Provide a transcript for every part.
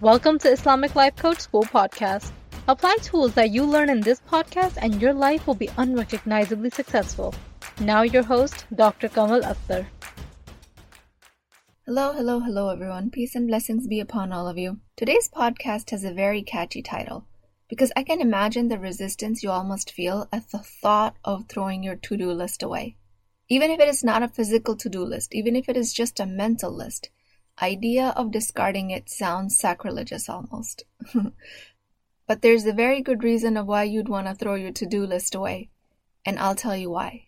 Welcome to Islamic Life Coach School podcast. Apply tools that you learn in this podcast and your life will be unrecognizably successful. Now, your host, Dr. Kamal Akhtar. Hello, hello, hello, everyone. Peace and blessings be upon all of you. Today's podcast has a very catchy title because I can imagine the resistance you all must feel at the thought of throwing your to do list away. Even if it is not a physical to do list, even if it is just a mental list, idea of discarding it sounds sacrilegious almost. but there's a very good reason of why you'd want to throw your to-do list away, and I'll tell you why.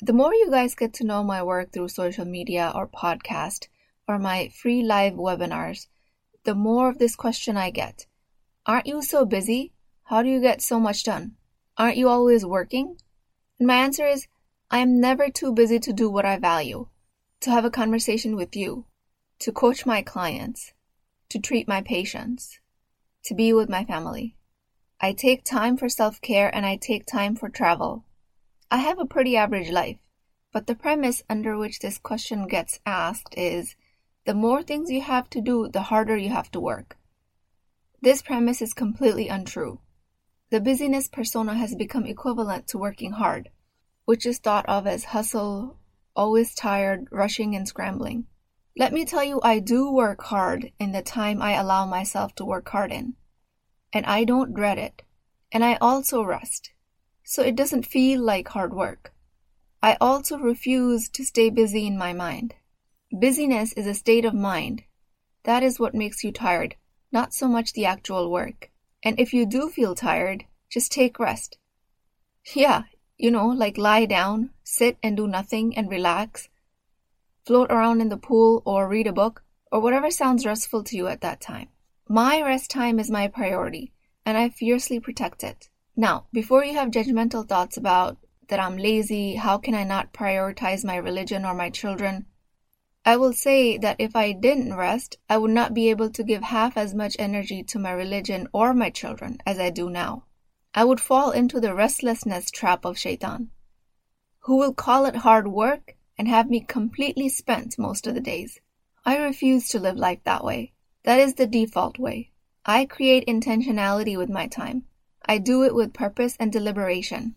The more you guys get to know my work through social media or podcast or my free live webinars, the more of this question I get. Aren't you so busy? How do you get so much done? Aren't you always working? And my answer is I am never too busy to do what I value, to have a conversation with you, to coach my clients, to treat my patients, to be with my family. I take time for self care and I take time for travel. I have a pretty average life, but the premise under which this question gets asked is the more things you have to do, the harder you have to work. This premise is completely untrue. The busyness persona has become equivalent to working hard which is thought of as hustle, always tired, rushing, and scrambling. Let me tell you, I do work hard in the time I allow myself to work hard in. And I don't dread it. And I also rest. So it doesn't feel like hard work. I also refuse to stay busy in my mind. Busyness is a state of mind. That is what makes you tired, not so much the actual work. And if you do feel tired, just take rest. Yeah, you know, like lie down, sit and do nothing and relax, float around in the pool or read a book or whatever sounds restful to you at that time. My rest time is my priority and I fiercely protect it. Now, before you have judgmental thoughts about that I'm lazy, how can I not prioritize my religion or my children? I will say that if I didn't rest, I would not be able to give half as much energy to my religion or my children as I do now. I would fall into the restlessness trap of Shaitan, who will call it hard work and have me completely spent most of the days. I refuse to live life that way. That is the default way. I create intentionality with my time. I do it with purpose and deliberation.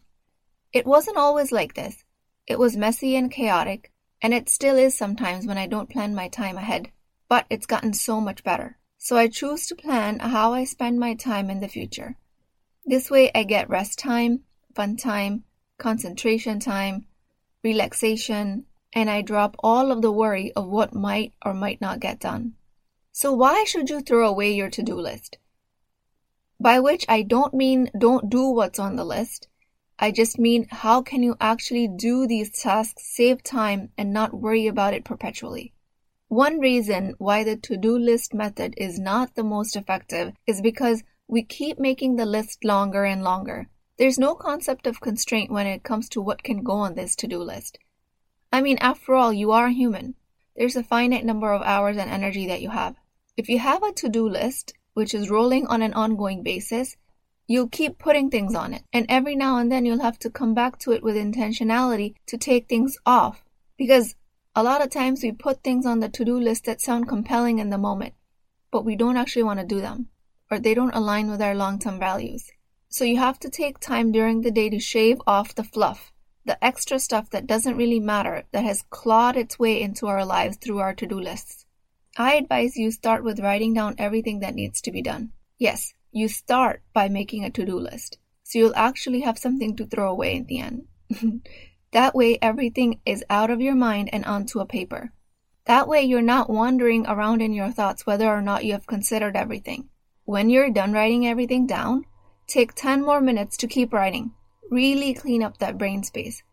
It wasn't always like this. It was messy and chaotic, and it still is sometimes when I don't plan my time ahead. But it's gotten so much better. So I choose to plan how I spend my time in the future. This way I get rest time, fun time, concentration time, relaxation, and I drop all of the worry of what might or might not get done. So why should you throw away your to-do list? By which I don't mean don't do what's on the list. I just mean how can you actually do these tasks, save time, and not worry about it perpetually? One reason why the to-do list method is not the most effective is because we keep making the list longer and longer. There's no concept of constraint when it comes to what can go on this to do list. I mean, after all, you are human. There's a finite number of hours and energy that you have. If you have a to do list, which is rolling on an ongoing basis, you'll keep putting things on it. And every now and then you'll have to come back to it with intentionality to take things off. Because a lot of times we put things on the to do list that sound compelling in the moment, but we don't actually want to do them or they don't align with our long term values. So you have to take time during the day to shave off the fluff, the extra stuff that doesn't really matter that has clawed its way into our lives through our to do lists. I advise you start with writing down everything that needs to be done. Yes, you start by making a to do list. So you'll actually have something to throw away in the end. that way, everything is out of your mind and onto a paper. That way, you're not wandering around in your thoughts whether or not you have considered everything. When you're done writing everything down, take 10 more minutes to keep writing. Really clean up that brain space.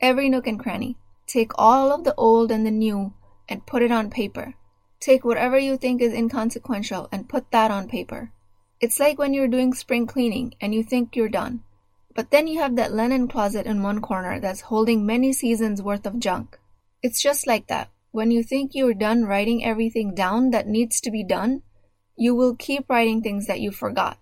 Every nook and cranny. Take all of the old and the new and put it on paper. Take whatever you think is inconsequential and put that on paper. It's like when you're doing spring cleaning and you think you're done. But then you have that linen closet in one corner that's holding many seasons worth of junk. It's just like that. When you think you're done writing everything down that needs to be done, you will keep writing things that you forgot.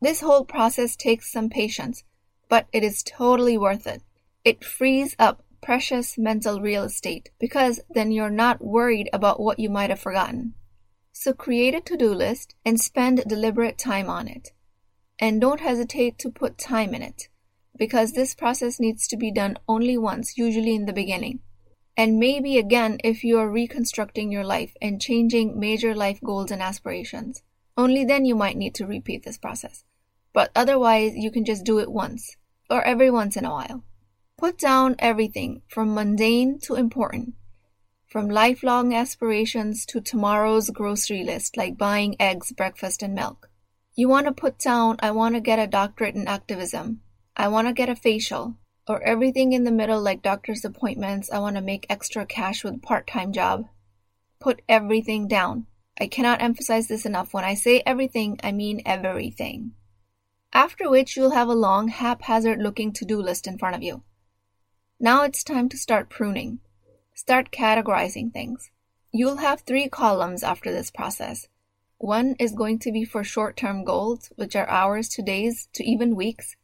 This whole process takes some patience, but it is totally worth it. It frees up precious mental real estate because then you're not worried about what you might have forgotten. So create a to do list and spend deliberate time on it. And don't hesitate to put time in it, because this process needs to be done only once, usually in the beginning. And maybe again if you are reconstructing your life and changing major life goals and aspirations. Only then you might need to repeat this process. But otherwise, you can just do it once or every once in a while. Put down everything from mundane to important, from lifelong aspirations to tomorrow's grocery list, like buying eggs, breakfast, and milk. You want to put down, I want to get a doctorate in activism. I want to get a facial. Or everything in the middle, like doctor's appointments. I want to make extra cash with a part time job. Put everything down. I cannot emphasize this enough. When I say everything, I mean everything. After which, you'll have a long, haphazard looking to do list in front of you. Now it's time to start pruning. Start categorizing things. You'll have three columns after this process. One is going to be for short term goals, which are hours to days to even weeks.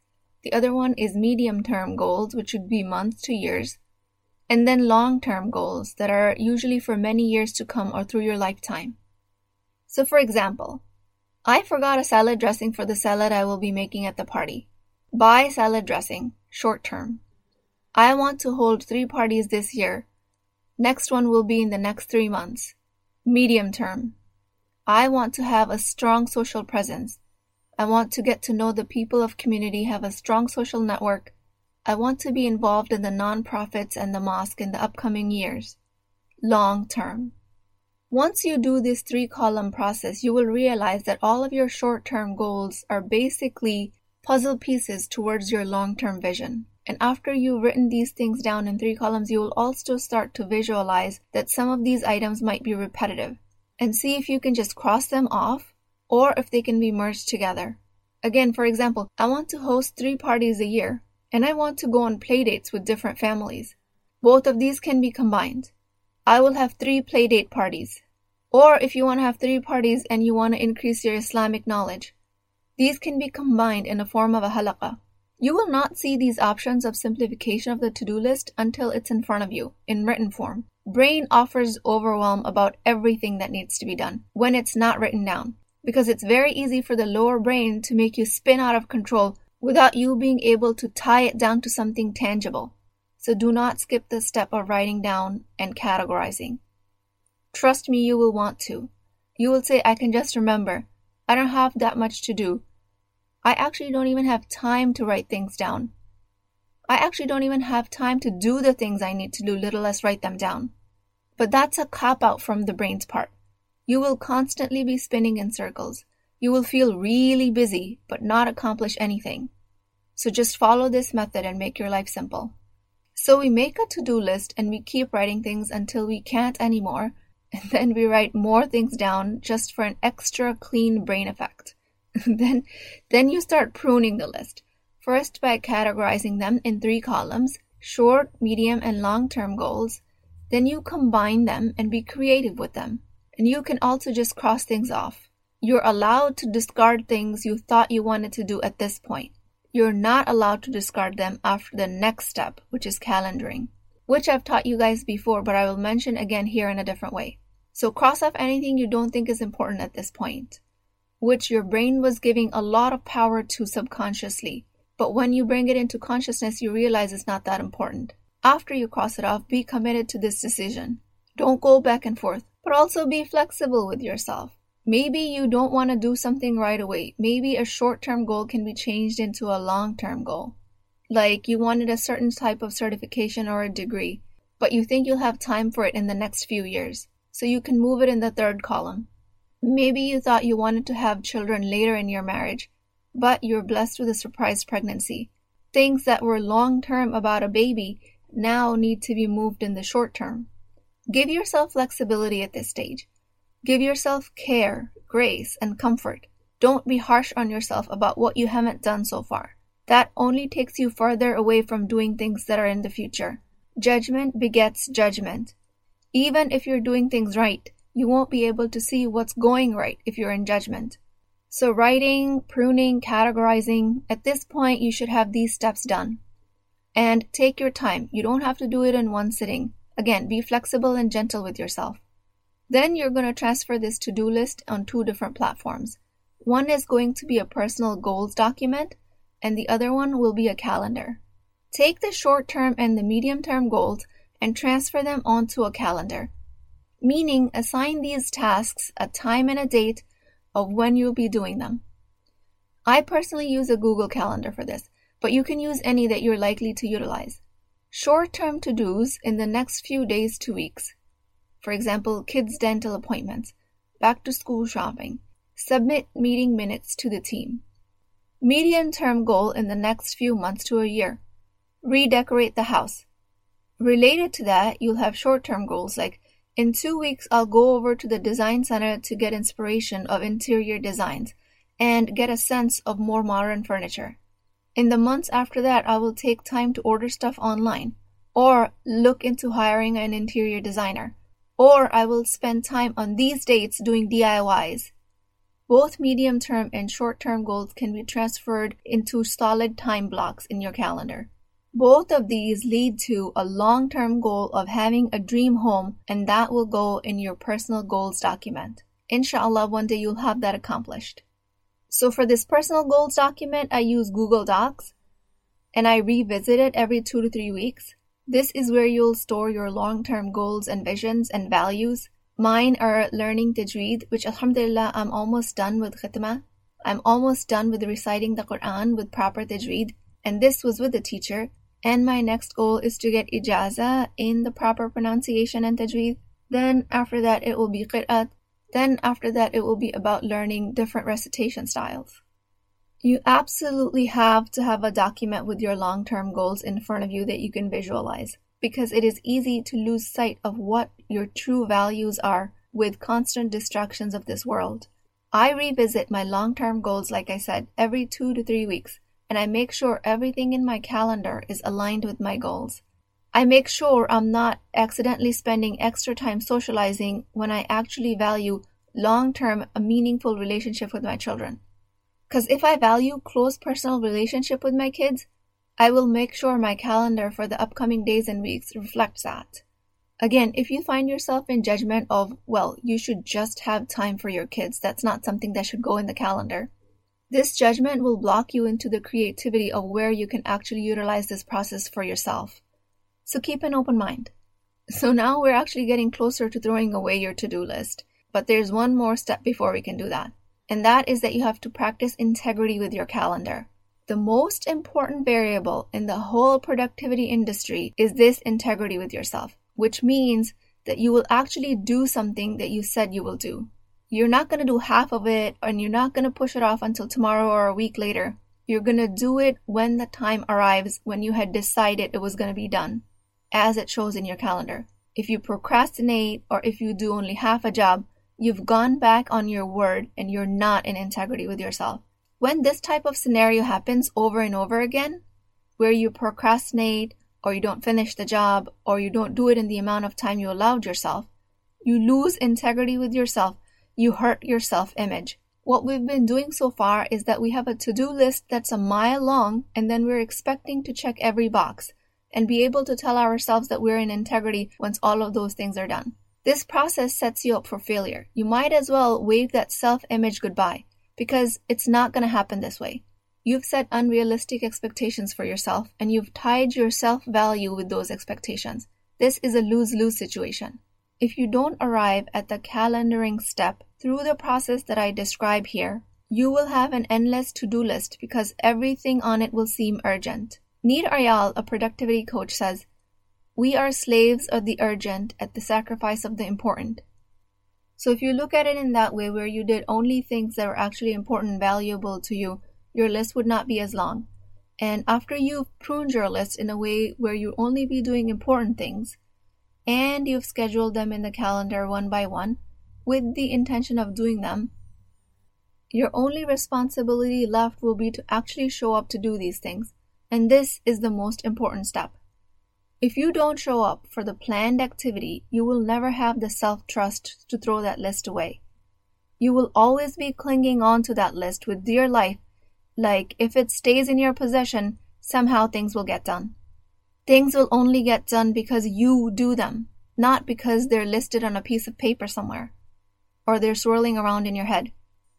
The other one is medium term goals, which would be months to years. And then long term goals that are usually for many years to come or through your lifetime. So, for example, I forgot a salad dressing for the salad I will be making at the party. Buy salad dressing, short term. I want to hold three parties this year. Next one will be in the next three months. Medium term. I want to have a strong social presence. I want to get to know the people of community, have a strong social network. I want to be involved in the nonprofits and the mosque in the upcoming years. Long term. Once you do this three column process, you will realize that all of your short term goals are basically puzzle pieces towards your long term vision. And after you've written these things down in three columns, you will also start to visualize that some of these items might be repetitive and see if you can just cross them off or if they can be merged together. Again, for example, I want to host three parties a year and I want to go on playdates with different families. Both of these can be combined. I will have three playdate parties. Or if you want to have three parties and you want to increase your Islamic knowledge, these can be combined in the form of a halaqah. You will not see these options of simplification of the to do list until it's in front of you in written form. Brain offers overwhelm about everything that needs to be done when it's not written down because it's very easy for the lower brain to make you spin out of control without you being able to tie it down to something tangible. So do not skip the step of writing down and categorizing. Trust me, you will want to. You will say, I can just remember. I don't have that much to do. I actually don't even have time to write things down. I actually don't even have time to do the things I need to do, little less write them down. But that's a cop out from the brain's part. You will constantly be spinning in circles. You will feel really busy, but not accomplish anything. So just follow this method and make your life simple. So we make a to do list and we keep writing things until we can't anymore, and then we write more things down just for an extra clean brain effect. then, then you start pruning the list. First by categorizing them in three columns, short, medium, and long-term goals. Then you combine them and be creative with them. And you can also just cross things off. You're allowed to discard things you thought you wanted to do at this point. You're not allowed to discard them after the next step, which is calendaring, which I've taught you guys before, but I will mention again here in a different way. So cross off anything you don't think is important at this point which your brain was giving a lot of power to subconsciously. But when you bring it into consciousness, you realize it's not that important. After you cross it off, be committed to this decision. Don't go back and forth, but also be flexible with yourself. Maybe you don't want to do something right away. Maybe a short term goal can be changed into a long term goal. Like you wanted a certain type of certification or a degree, but you think you'll have time for it in the next few years. So you can move it in the third column. Maybe you thought you wanted to have children later in your marriage, but you're blessed with a surprise pregnancy. Things that were long term about a baby now need to be moved in the short term. Give yourself flexibility at this stage. Give yourself care, grace, and comfort. Don't be harsh on yourself about what you haven't done so far. That only takes you further away from doing things that are in the future. Judgment begets judgment. Even if you're doing things right, you won't be able to see what's going right if you're in judgment. So, writing, pruning, categorizing, at this point, you should have these steps done. And take your time. You don't have to do it in one sitting. Again, be flexible and gentle with yourself. Then you're going to transfer this to do list on two different platforms. One is going to be a personal goals document, and the other one will be a calendar. Take the short term and the medium term goals and transfer them onto a calendar, meaning assign these tasks a time and a date of when you'll be doing them. I personally use a Google Calendar for this, but you can use any that you're likely to utilize. Short term to dos in the next few days to weeks. For example, kids' dental appointments, back to school shopping, submit meeting minutes to the team. Medium term goal in the next few months to a year. Redecorate the house. Related to that, you'll have short term goals like in two weeks, I'll go over to the design center to get inspiration of interior designs and get a sense of more modern furniture. In the months after that, I will take time to order stuff online or look into hiring an interior designer. Or I will spend time on these dates doing DIYs. Both medium term and short term goals can be transferred into solid time blocks in your calendar. Both of these lead to a long term goal of having a dream home, and that will go in your personal goals document. Inshallah, one day you'll have that accomplished. So, for this personal goals document, I use Google Docs and I revisit it every two to three weeks. This is where you'll store your long term goals and visions and values. Mine are learning Tajweed, which Alhamdulillah, I'm almost done with Khitma. I'm almost done with reciting the Quran with proper Tajweed, and this was with the teacher. And my next goal is to get ijaza in the proper pronunciation and tajweed. Then after that, it will be qira'at. Then after that, it will be about learning different recitation styles. You absolutely have to have a document with your long term goals in front of you that you can visualize because it is easy to lose sight of what your true values are with constant distractions of this world. I revisit my long term goals, like I said, every two to three weeks, and I make sure everything in my calendar is aligned with my goals. I make sure I'm not accidentally spending extra time socializing when I actually value long term a meaningful relationship with my children. Because if I value close personal relationship with my kids, I will make sure my calendar for the upcoming days and weeks reflects that. Again, if you find yourself in judgment of, well, you should just have time for your kids, that's not something that should go in the calendar. This judgment will block you into the creativity of where you can actually utilize this process for yourself. So keep an open mind. So now we're actually getting closer to throwing away your to do list, but there's one more step before we can do that and that is that you have to practice integrity with your calendar. The most important variable in the whole productivity industry is this integrity with yourself, which means that you will actually do something that you said you will do. You're not going to do half of it and you're not going to push it off until tomorrow or a week later. You're going to do it when the time arrives when you had decided it was going to be done, as it shows in your calendar. If you procrastinate or if you do only half a job, You've gone back on your word and you're not in integrity with yourself. When this type of scenario happens over and over again, where you procrastinate or you don't finish the job or you don't do it in the amount of time you allowed yourself, you lose integrity with yourself. You hurt your self image. What we've been doing so far is that we have a to do list that's a mile long and then we're expecting to check every box and be able to tell ourselves that we're in integrity once all of those things are done. This process sets you up for failure. You might as well wave that self image goodbye because it's not going to happen this way. You've set unrealistic expectations for yourself and you've tied your self value with those expectations. This is a lose lose situation. If you don't arrive at the calendaring step through the process that I describe here, you will have an endless to do list because everything on it will seem urgent. Nir Eyal, a productivity coach, says we are slaves of the urgent at the sacrifice of the important. So if you look at it in that way, where you did only things that are actually important valuable to you, your list would not be as long. And after you've pruned your list in a way where you only be doing important things, and you've scheduled them in the calendar one by one with the intention of doing them, your only responsibility left will be to actually show up to do these things. And this is the most important step. If you don't show up for the planned activity, you will never have the self trust to throw that list away. You will always be clinging on to that list with dear life, like if it stays in your possession, somehow things will get done. Things will only get done because you do them, not because they're listed on a piece of paper somewhere or they're swirling around in your head.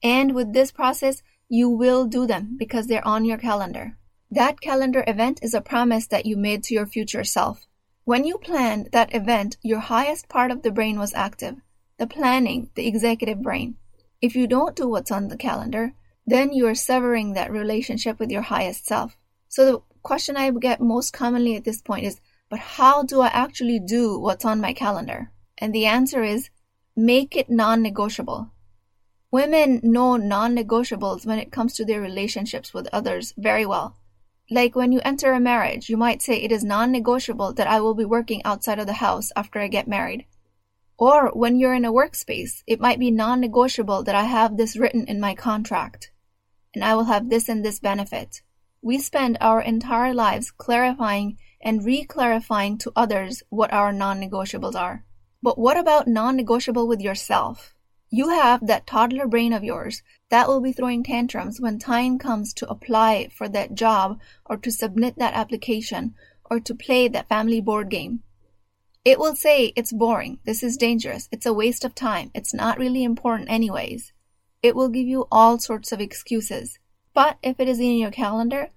And with this process, you will do them because they're on your calendar. That calendar event is a promise that you made to your future self. When you planned that event, your highest part of the brain was active, the planning, the executive brain. If you don't do what's on the calendar, then you are severing that relationship with your highest self. So the question I get most commonly at this point is, but how do I actually do what's on my calendar? And the answer is, make it non-negotiable. Women know non-negotiables when it comes to their relationships with others very well. Like when you enter a marriage, you might say it is non negotiable that I will be working outside of the house after I get married. Or when you're in a workspace, it might be non negotiable that I have this written in my contract and I will have this and this benefit. We spend our entire lives clarifying and re clarifying to others what our non negotiables are. But what about non negotiable with yourself? You have that toddler brain of yours that will be throwing tantrums when time comes to apply for that job or to submit that application or to play that family board game. It will say it's boring, this is dangerous, it's a waste of time, it's not really important anyways. It will give you all sorts of excuses. But if it is in your calendar,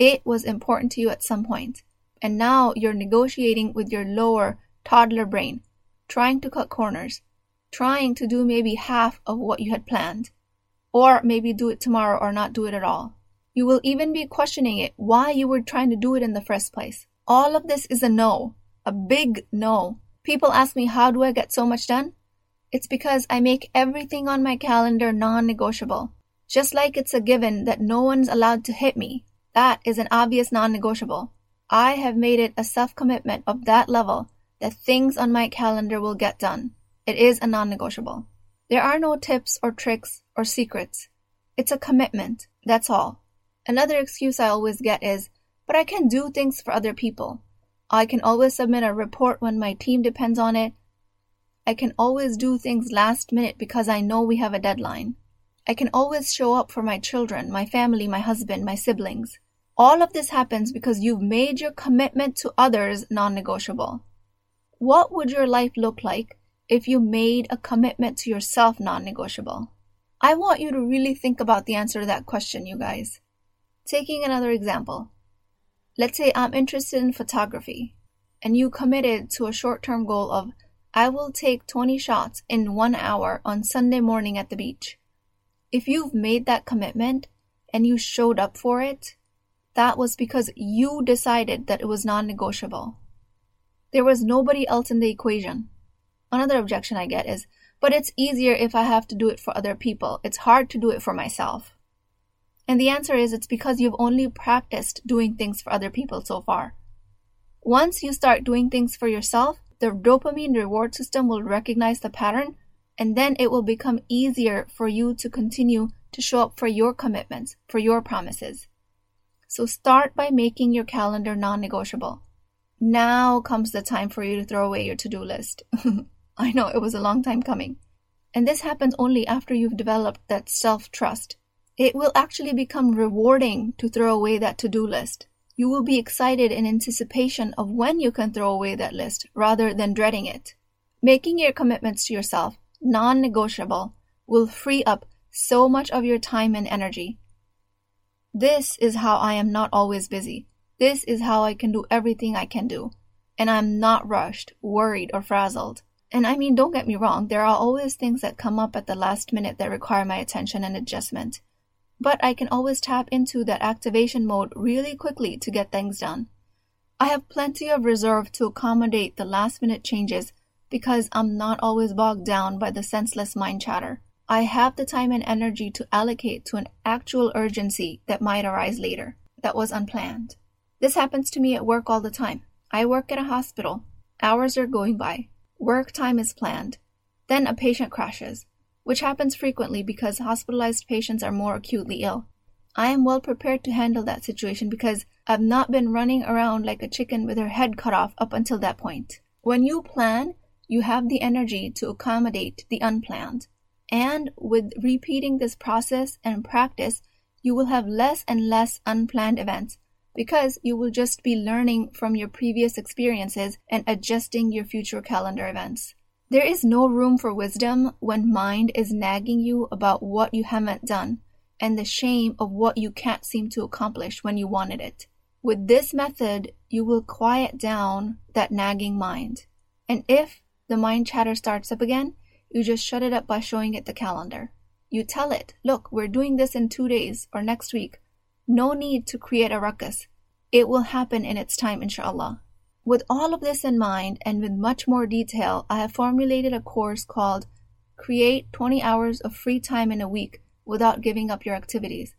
it was important to you at some point. And now you're negotiating with your lower toddler brain, trying to cut corners, trying to do maybe half of what you had planned or maybe do it tomorrow or not do it at all. You will even be questioning it why you were trying to do it in the first place. All of this is a no, a big no. People ask me, how do I get so much done? It's because I make everything on my calendar non negotiable. Just like it's a given that no one's allowed to hit me, that is an obvious non negotiable. I have made it a self commitment of that level that things on my calendar will get done. It is a non negotiable. There are no tips or tricks or secrets. It's a commitment, that's all. Another excuse I always get is, but I can do things for other people. I can always submit a report when my team depends on it. I can always do things last minute because I know we have a deadline. I can always show up for my children, my family, my husband, my siblings. All of this happens because you've made your commitment to others non negotiable. What would your life look like if you made a commitment to yourself non negotiable? I want you to really think about the answer to that question, you guys. Taking another example. Let's say I'm interested in photography, and you committed to a short term goal of, I will take 20 shots in one hour on Sunday morning at the beach. If you've made that commitment and you showed up for it, that was because you decided that it was non negotiable. There was nobody else in the equation. Another objection I get is, but it's easier if I have to do it for other people. It's hard to do it for myself. And the answer is it's because you've only practiced doing things for other people so far. Once you start doing things for yourself, the dopamine reward system will recognize the pattern and then it will become easier for you to continue to show up for your commitments, for your promises. So start by making your calendar non negotiable. Now comes the time for you to throw away your to do list. I know it was a long time coming. And this happens only after you've developed that self trust. It will actually become rewarding to throw away that to do list. You will be excited in anticipation of when you can throw away that list rather than dreading it. Making your commitments to yourself non negotiable will free up so much of your time and energy. This is how I am not always busy. This is how I can do everything I can do. And I'm not rushed, worried, or frazzled. And I mean, don't get me wrong, there are always things that come up at the last minute that require my attention and adjustment. But I can always tap into that activation mode really quickly to get things done. I have plenty of reserve to accommodate the last minute changes because I'm not always bogged down by the senseless mind chatter. I have the time and energy to allocate to an actual urgency that might arise later, that was unplanned. This happens to me at work all the time. I work at a hospital. Hours are going by. Work time is planned. Then a patient crashes, which happens frequently because hospitalized patients are more acutely ill. I am well prepared to handle that situation because I've not been running around like a chicken with her head cut off up until that point. When you plan, you have the energy to accommodate the unplanned. And with repeating this process and practice, you will have less and less unplanned events because you will just be learning from your previous experiences and adjusting your future calendar events. There is no room for wisdom when mind is nagging you about what you haven't done and the shame of what you can't seem to accomplish when you wanted it. With this method, you will quiet down that nagging mind. And if the mind chatter starts up again, you just shut it up by showing it the calendar. You tell it, look, we're doing this in two days or next week. No need to create a ruckus. It will happen in its time, inshallah. With all of this in mind and with much more detail, I have formulated a course called Create 20 Hours of Free Time in a Week Without Giving Up Your Activities.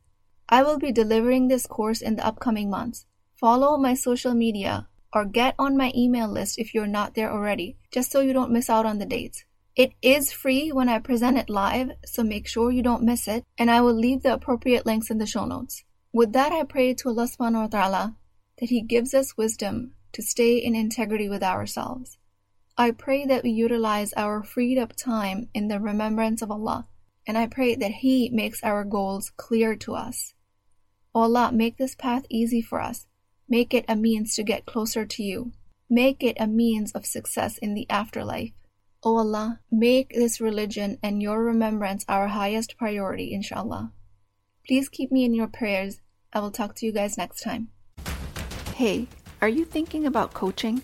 I will be delivering this course in the upcoming months. Follow my social media or get on my email list if you're not there already, just so you don't miss out on the dates. It is free when I present it live, so make sure you don't miss it, and I will leave the appropriate links in the show notes. With that, I pray to Allah subhanahu wa ta'ala that He gives us wisdom to stay in integrity with ourselves. I pray that we utilize our freed up time in the remembrance of Allah, and I pray that He makes our goals clear to us. O Allah, make this path easy for us. Make it a means to get closer to you. Make it a means of success in the afterlife. O Allah, make this religion and your remembrance our highest priority, inshallah. Please keep me in your prayers. I will talk to you guys next time. Hey, are you thinking about coaching?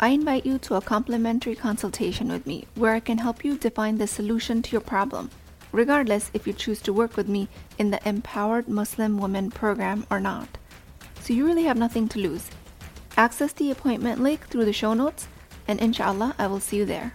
I invite you to a complimentary consultation with me where I can help you define the solution to your problem, regardless if you choose to work with me in the Empowered Muslim Women program or not. So you really have nothing to lose. Access the appointment link through the show notes, and inshallah, I will see you there.